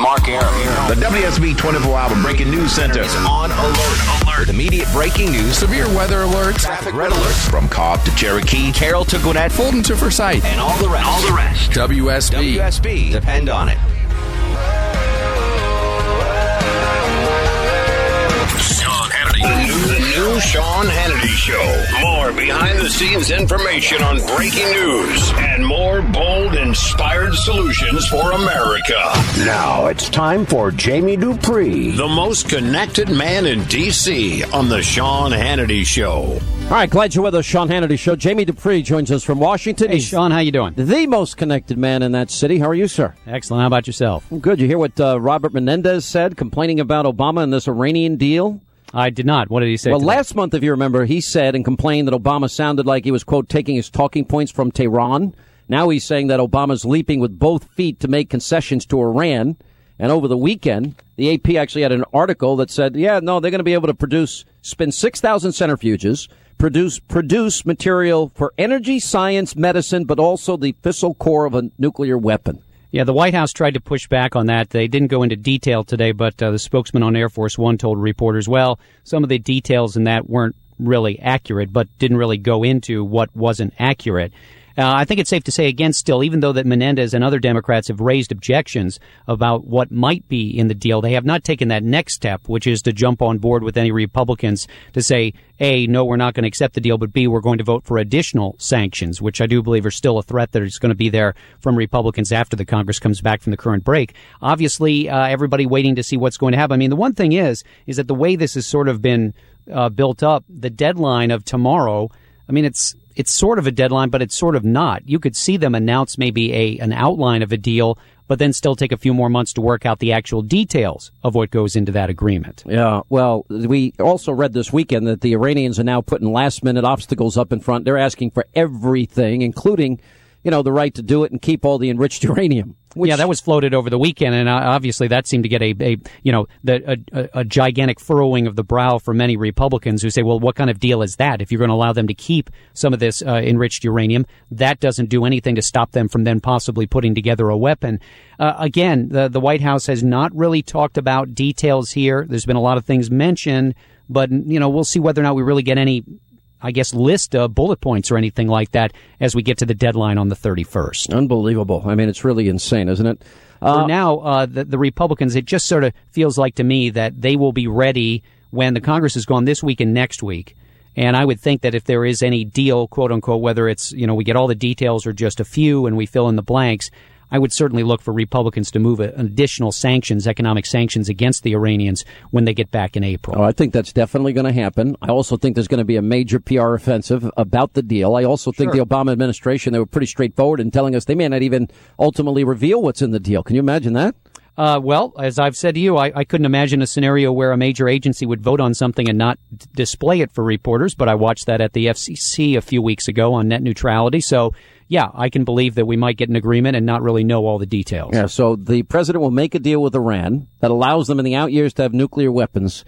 Mark Aram. The WSB 24 Hour Breaking News Center is on alert. Alert. Immediate breaking news, severe weather alerts, traffic red alerts, from Cobb to Cherokee, Carroll to Gwinnett, Fulton to Forsyth, and all the rest. All the rest. WSB. WSB. Depend on it. New, Sean Hannity Show. More behind the scenes information on breaking news and more bold, inspired solutions for America. Now it's time for Jamie Dupree, the most connected man in D.C. on the Sean Hannity Show. All right, glad you're with us, Sean Hannity Show. Jamie Dupree joins us from Washington. Hey, Sean, how you doing? The most connected man in that city. How are you, sir? Excellent. How about yourself? Good. You hear what uh, Robert Menendez said, complaining about Obama and this Iranian deal? I did not. What did he say? Well, last month, if you remember, he said and complained that Obama sounded like he was, quote, taking his talking points from Tehran. Now he's saying that Obama's leaping with both feet to make concessions to Iran. And over the weekend, the AP actually had an article that said, yeah, no, they're going to be able to produce, spend 6,000 centrifuges, produce, produce material for energy, science, medicine, but also the fissile core of a nuclear weapon. Yeah, the White House tried to push back on that. They didn't go into detail today, but uh, the spokesman on Air Force One told reporters, well, some of the details in that weren't really accurate, but didn't really go into what wasn't accurate. Uh, I think it's safe to say again still, even though that Menendez and other Democrats have raised objections about what might be in the deal, they have not taken that next step, which is to jump on board with any Republicans to say, A, no, we're not going to accept the deal, but B, we're going to vote for additional sanctions, which I do believe are still a threat that is going to be there from Republicans after the Congress comes back from the current break. Obviously, uh, everybody waiting to see what's going to happen. I mean, the one thing is, is that the way this has sort of been uh, built up, the deadline of tomorrow, I mean, it's it's sort of a deadline, but it's sort of not. You could see them announce maybe a an outline of a deal, but then still take a few more months to work out the actual details of what goes into that agreement. Yeah, well, we also read this weekend that the Iranians are now putting last minute obstacles up in front. They're asking for everything, including, you know, the right to do it and keep all the enriched uranium. Which, yeah, that was floated over the weekend, and uh, obviously that seemed to get a, a you know, the, a, a, gigantic furrowing of the brow for many Republicans who say, well, what kind of deal is that? If you're going to allow them to keep some of this uh, enriched uranium, that doesn't do anything to stop them from then possibly putting together a weapon. Uh, again, the the White House has not really talked about details here. There's been a lot of things mentioned, but you know, we'll see whether or not we really get any I guess, list of bullet points or anything like that as we get to the deadline on the 31st. Unbelievable. I mean, it's really insane, isn't it? Uh, For now, uh, the, the Republicans, it just sort of feels like to me that they will be ready when the Congress is gone this week and next week. And I would think that if there is any deal, quote unquote, whether it's, you know, we get all the details or just a few and we fill in the blanks, I would certainly look for Republicans to move additional sanctions, economic sanctions against the Iranians when they get back in April. Oh, I think that's definitely going to happen. I also think there's going to be a major PR offensive about the deal. I also think Sure. the Obama administration, they were pretty straightforward in telling us they may not even ultimately reveal what's in the deal. Can you imagine that? Uh, well, as I've said to you, I, I couldn't imagine a scenario where a major agency would vote on something and not d- display it for reporters. But I watched that at the FCC a few weeks ago on net neutrality. So, yeah, I can believe that we might get an agreement and not really know all the details. Yeah, so the president will make a deal with Iran that allows them in the out years to have nuclear weapons.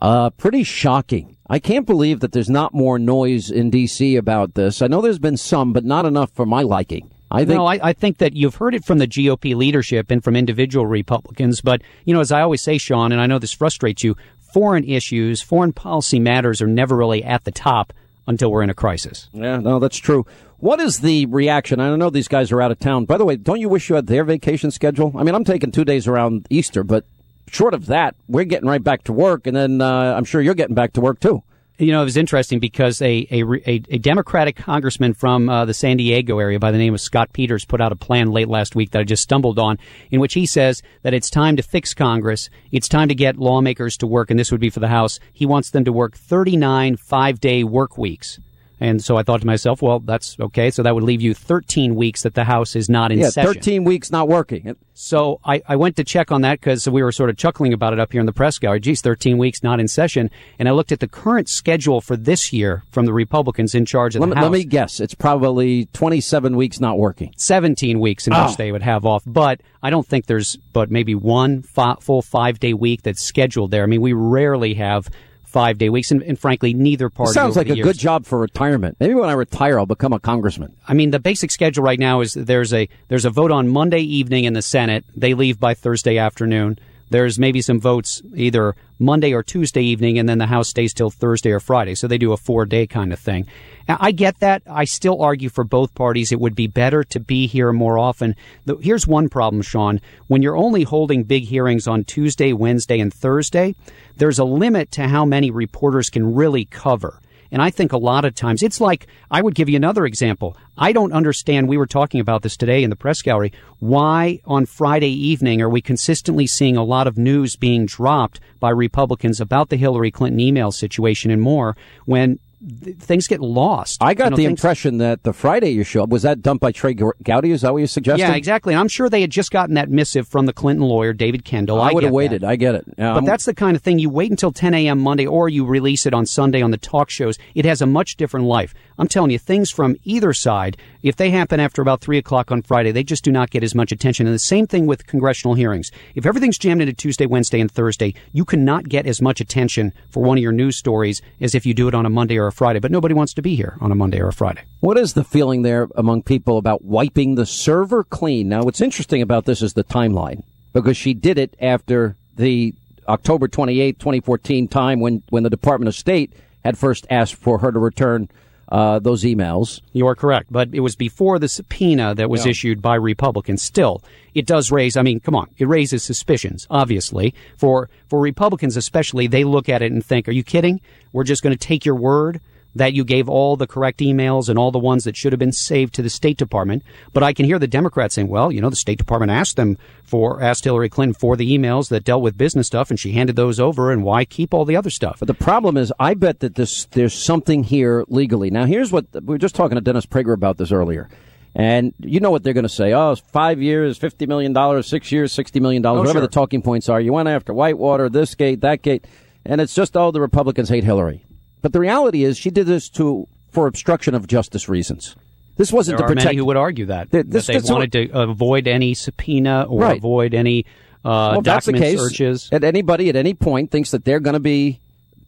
Uh, pretty shocking. I can't believe that there's not more noise in D.C. about this. I know there's been some, but not enough for my liking. I think no, I, I think that you've heard it from the GOP leadership and from individual Republicans. But, you know, as I always say, Sean, and I know this frustrates you, foreign issues, foreign policy matters are never really at the top until we're in a crisis. Yeah, no, that's true. What is the reaction? I don't know these guys are out of town. By the way, don't you wish you had their vacation schedule? I mean, I'm taking two days around Easter, but short of that, we're getting right back to work, and then uh, I'm sure you're getting back to work too. You know, it was interesting because a a, a, a Democratic congressman from uh, the San Diego area by the name of Scott Peters put out a plan late last week that I just stumbled on, in which he says that it's time to fix Congress. It's time to get lawmakers to work, and this would be for the House. He wants them to work 39 five day work weeks. And so I thought to myself, well, that's okay. So that would leave you 13 weeks that the House is not in yeah, session. 13 weeks not working. So I, I went to check on that because we were sort of chuckling about it up here in the press gallery. Geez, 13 weeks not in session. And I looked at the current schedule for this year from the Republicans in charge of Let the me, House. let me guess. It's probably 27 weeks not working. 17 weeks in Oh. which ah. they would have off. But I don't think there's but maybe one fi- full five day week that's scheduled there. I mean, we rarely have five day weeks, and, and frankly, neither party. Sounds like a years- good job for retirement. Maybe when I retire, I'll become a congressman. I mean, the basic schedule right now is there's a there's a vote on Monday evening in the Senate. They leave by Thursday afternoon. There's maybe some votes either Monday or Tuesday evening, and then the House stays till Thursday or Friday. So they do a four day kind of thing. Now, I get that. I still argue for both parties. It would be better to be here more often. Here's one problem, Sean. When you're only holding big hearings on Tuesday, Wednesday, and Thursday, there's a limit to how many reporters can really cover. And I think a lot of times it's like I would give you another example. I don't understand. We were talking about this today in the press gallery. Why on Friday evening are we consistently seeing a lot of news being dropped by Republicans about the Hillary Clinton email situation and more when th- things get lost? I got You the impression that the Friday you show up was that dumped by Trey Gowdy. Is that what you're suggesting? Yeah, exactly. And I'm sure they had just gotten that missive from the Clinton lawyer, David Kendall. I would get have that. waited. I get it. Yeah, But I'm- that's the kind of thing you wait until 10 a.m. Monday or you release it on Sunday on the talk shows. It has a much different life. I'm telling you, things from either side, if they happen after about 3 o'clock on Friday, they just do not get as much attention. And the same thing with congressional hearings. If everything's jammed into Tuesday, Wednesday, and Thursday, you cannot get as much attention for one of your news stories as if you do it on a Monday or a Friday. But nobody wants to be here on a Monday or a Friday. What is the feeling there among people about wiping the server clean? Now, what's interesting about this is the timeline because she did it after the October 28, 2014 time when, when the Department of State had first asked for her to return uh, those emails. You are correct, but it was before the subpoena that was issued by Republicans. Still, it does raise. I mean, come on, it raises suspicions. Obviously, for for Republicans especially, they look at it and think, "Are you kidding? We're just going to take your word." That you gave all the correct emails and all the ones that should have been saved to the State Department. But I can hear the Democrats saying, well, you know, the State Department asked them for, asked Hillary Clinton for the emails that dealt with business stuff and she handed those over and why keep all the other stuff? But the problem is, I bet that this there's something here legally. Now, here's what we were just talking to Dennis Prager about this earlier. And you know what they're going to say. Oh, it's five years, $50 million, six years, $60 million, oh, whatever sure. the talking points are. You went after Whitewater, this gate, that gate. And it's just, oh, the Republicans hate Hillary. But the reality is she did this to, for obstruction of justice reasons. This wasn't There to are protect. many who would argue that, Th- this- that they wanted to avoid any subpoena or Right. avoid any uh, well, if that's the document case. searches. At anybody at any point thinks that they're going to be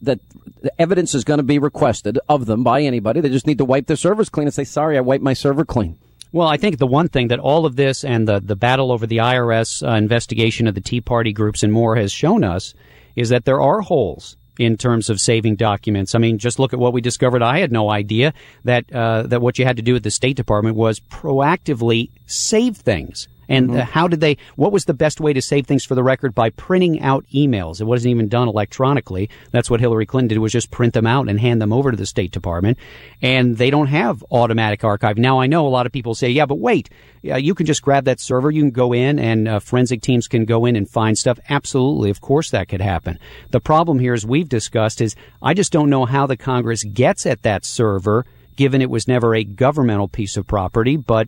that the evidence is going to be requested of them by anybody. They just need to wipe their servers clean and say, "Sorry, I wiped my server clean." Well, I think the one thing that all of this and the, the battle over the IRS uh, investigation of the Tea Party groups and more has shown us is that there are holes in terms of saving documents. I mean, just look at what we discovered. I had no idea that uh, that what you had to do at the State Department was proactively save things. And uh, how did they? What was the best way to save things for the record? By printing out emails. It wasn't even done electronically. That's what Hillary Clinton did was just print them out and hand them over to the State Department. And they don't have automatic archive. Now I know a lot of people say, yeah, but wait, you can just grab that server. You can go in and uh, forensic teams can go in and find stuff. Absolutely, of course that could happen. The problem here, as we've discussed, is I just don't know how the Congress gets at that server, given it was never a governmental piece of property. But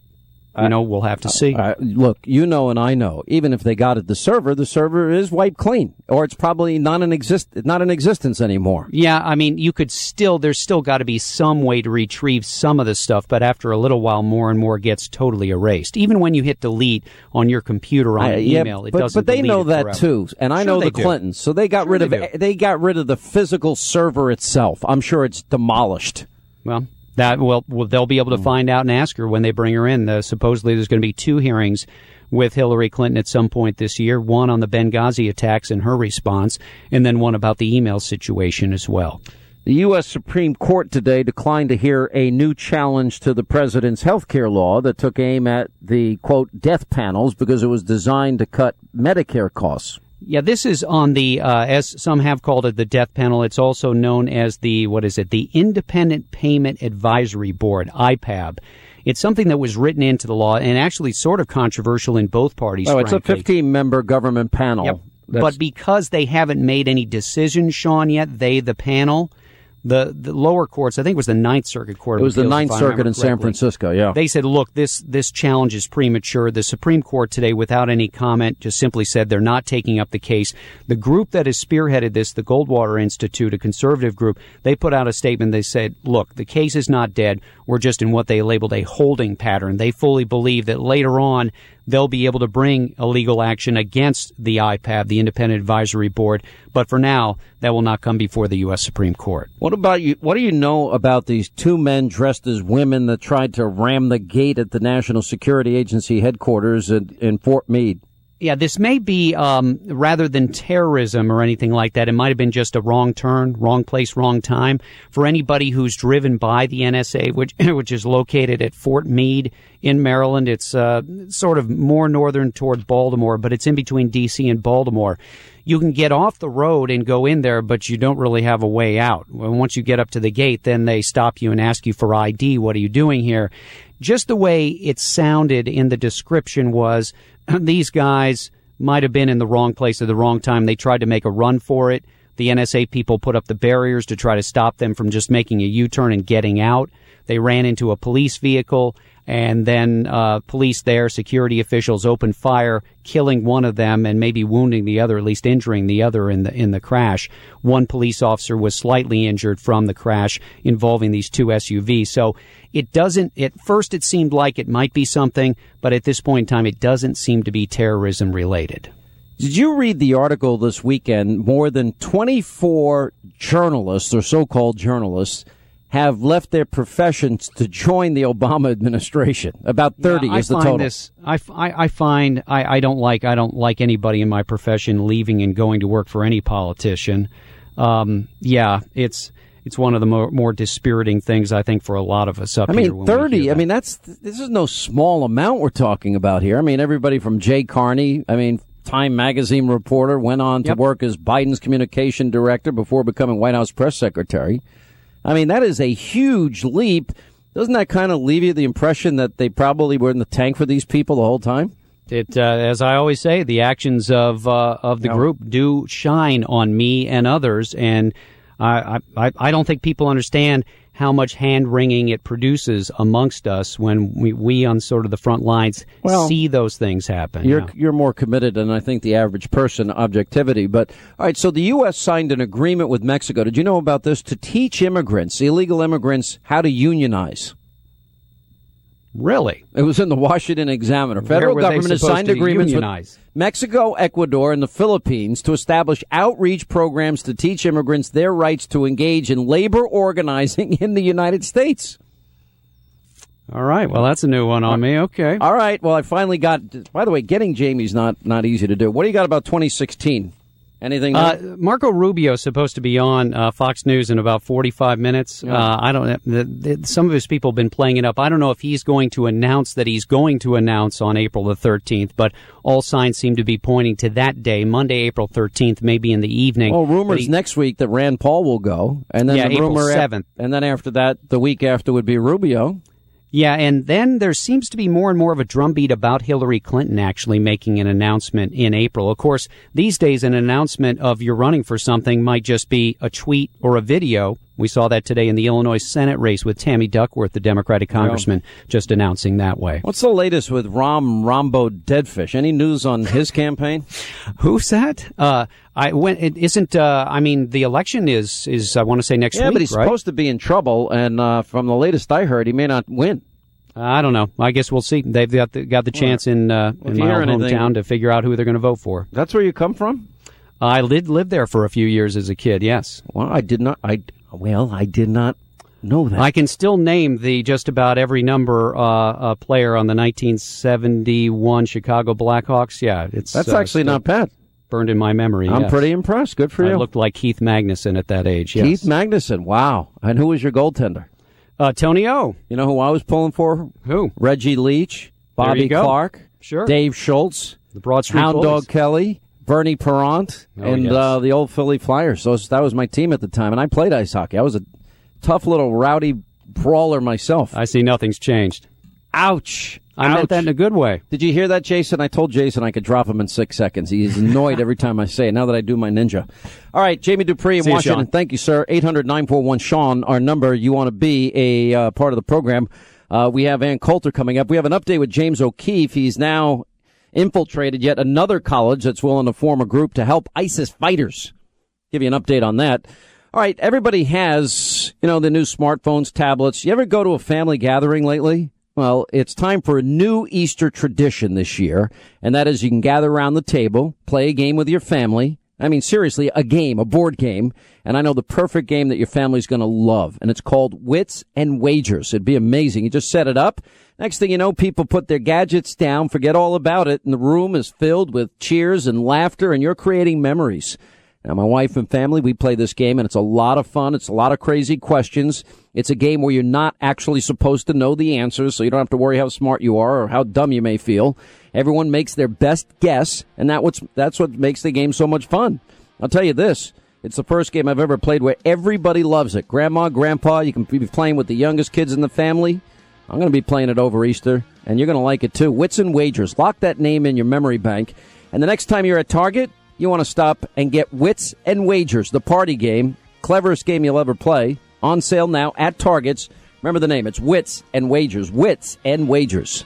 you know, we'll have to see. Uh, look, you know, and I know. Even if they got at the server, the server is wiped clean, or it's probably not in exist not in existence anymore. Yeah, I mean, you could still, there's still got to be some way to retrieve some of the stuff, but after a little while, more and more gets totally erased. Even when you hit delete on your computer on I- yeah, email, it but, doesn't but they delete know it that forever. too, and I Sure know they the do. Clintons, so they got Sure rid they of do. they got rid of the physical server itself. I'm sure it's demolished. Well, that well, well, they'll be able Hmm. to find out and ask her when they bring her in. Uh, supposedly, there's going to be two hearings with Hillary Clinton at some point this year. One on the Benghazi attacks and her response, and then one about the email situation as well. The U.S. Supreme Court today declined to hear a new challenge to the president's health care law that took aim at the, quote, death panels because it was designed to cut Medicare costs. Yeah, this is on the, uh, as some have called it, the death panel. It's also known as the, what is it, the Independent Payment Advisory Board, IPAB. It's something that was written into the law and actually sort of controversial in both parties. Oh, it's a 15 member government panel. Yep. But because they haven't made any decisions, Sean, yet, they, the panel, the, the lower courts, I think it was the Ninth Circuit Court. it of was the Ninth Circuit in San. Francisco, yeah. They said, look, this, this challenge is premature. The Supreme Court today, without any comment, just simply said they're not taking up the case. The group that has spearheaded this, the Goldwater Institute, a conservative group, they put out a statement. They said, look, the case is not dead. We're just in what they labeled a holding pattern. They fully believe that later on, they'll be able to bring a legal action against the IPAB, the Independent Advisory Board. But for now, that will not come before the U.S. Supreme Court. What about you? What do you know about these two men dressed as women that tried to ram the gate at the National Security Agency headquarters in, in Fort Meade? Yeah, this may be um, rather than terrorism or anything like that. It might have been just a wrong turn, wrong place, wrong time. For anybody who's driven by the NSA, which which is located at Fort Meade in Maryland, it's uh, sort of more northern toward Baltimore, but it's in between D.C. and Baltimore. You can get off the road and go in there, but you don't really have a way out. Once you get up to the gate, then they stop you and ask you for ID. What are you doing here? Just the way it sounded in the description was these guys might have been in the wrong place at the wrong time. They tried to make a run for it. The NSA people put up the barriers to try to stop them from just making a U-turn and getting out. They ran into a police vehicle and then uh, police there, security officials opened fire, killing one of them and maybe wounding the other, at least injuring the other in the in the crash. One police officer was slightly injured from the crash involving these two SUVs. So it doesn't. At first, it seemed like it might be something, but at this point in time, it doesn't seem to be terrorism related. Did you read the article this weekend? More than 24 journalists or so-called journalists have left their professions to join the Obama administration. About 30 yeah, is the total. This, I, I, I find I, I don't like I don't like anybody in my profession leaving and going to work for any politician. Um, yeah, it's it's one of the more, more dispiriting things I think for a lot of us up I mean, we 30, I mean, that's, this is no small amount we're talking about here. I mean, everybody from Jay Carney, I mean, Time magazine reporter, went on to Yep. work as Biden's communication director before becoming White House press secretary. I mean, that is a huge leap. Doesn't that kind of leave you the impression that they probably were in the tank for these people the whole time? It, uh, as I always say, the actions of uh, of the group do shine on me and others, and I, I I don't think people understand how much hand wringing it produces amongst us when we, we on sort of the front lines Well, see those things happen. You're Yeah. you're more committed than I think the average person. Objectivity, but all right. So the U.S. signed an agreement with Mexico. Did you know about this? To teach immigrants, illegal immigrants, how to unionize. Really? It was in the Washington Examiner. Federal government has signed agreements unionize? with Mexico, Ecuador, and the Philippines to establish outreach programs to teach immigrants their rights to engage in labor organizing in the United States. All right. Well, that's a new one on me. Okay. All right. Well, I finally got. By the way, getting Jamie's not not easy to do. What do you got about 2016? Anything? Uh, Marco Rubio is supposed to be on uh, Fox News in about 45 minutes. Uh, I don't. The, the, some of his people have been playing it up. I don't know if he's going to announce that he's going to announce on April the 13th, but all signs seem to be pointing to that day, Monday, April 13th, maybe in the evening. Well, rumors he- next week that Rand Paul will go, and then Yeah, the April rumor, 7th. and then after that, the week after would be Rubio. Yeah, and then there seems to be more and more of a drumbeat about Hillary Clinton actually making an announcement in April. Of course, these days an announcement of you're running for something might just be a tweet or a video. We saw that today in the Illinois Senate race with Tammy Duckworth, the Democratic congressman, just announcing that way. What's the latest with Rom Rombo Deadfish? Any news on his campaign? Who's that? Uh, I when it isn't. Uh, I mean, the election is is I want to say next Yeah, week, but he's right? supposed to be in trouble, and uh, from the latest I heard, he may not win. I don't know. I guess we'll see. They've got the, got the chance in uh, in my old anything- hometown to figure out who they're going to vote for. That's where you come from. I did live there for a few years as a kid. Yes, Well, I did not. I well, I did not know that. I can still name the just about every number uh, uh, player on the 1971 Chicago Blackhawks. Yeah, it's That's uh, actually not bad. burned in my memory. I'm yes. pretty impressed. Good for you. I you, looked like Keith Magnuson at that age. Yes. Keith Magnuson. Wow. And who was your goaltender? uh, Tony O. You know who I was pulling for? Who? Reggie Leach, Bobby. Clarke, Sure. Dave Schultz, The Broad Street Hound. Dog Kelly, Bernie Parent, Oh, and yes. uh, the old Philly Flyers. So that was my team at the time, and I played ice hockey. I was a tough little rowdy brawler myself. I see nothing's changed. Ouch! I Ouch. meant that in a good way. Did you hear that, Jason? I told Jason I could drop him in six seconds. He's annoyed every time I say it. Now that I do my ninja. All right, Jamie Dupree in See Washington. Sean. Thank you, sir. 800-941 Sean, our number. You want to be a uh, part of the program. Uh, we have Ann Coulter coming up. We have an update with James O'Keefe. He's now infiltrated yet another college that's willing to form a group to help ISIS fighters. Give you an update on that. All right, everybody has, you know, the new smartphones, tablets. You ever go to a family gathering lately? Well, it's time for a new Easter tradition this year, and that is you can gather around the table, play a game with your family. I mean, seriously, a game, a board game. And I know the perfect game that your family's going to love. And it's called Wits and Wagers. It'd be amazing. You just set it up. Next thing you know, people put their gadgets down, forget all about it, and the room is filled with cheers and laughter, and you're creating memories. Now, my wife and family, we play this game, and it's a lot of fun. It's a lot of crazy questions. It's a game where you're not actually supposed to know the answers, so you don't have to worry how smart you are or how dumb you may feel. Everyone makes their best guess, and that what's, that's what makes the game so much fun. I'll tell you this. It's the first game I've ever played where everybody loves it. Grandma, grandpa, you can be playing with the youngest kids in the family. I'm going to be playing it over Easter, and you're going to like it too. Wits and Wagers. Lock that name in your memory bank. And the next time you're at Target, you want to stop and get Wits and Wagers, the party game, cleverest game you'll ever play, on sale now at Targets. Remember the name. It's Wits and Wagers. Wits and Wagers.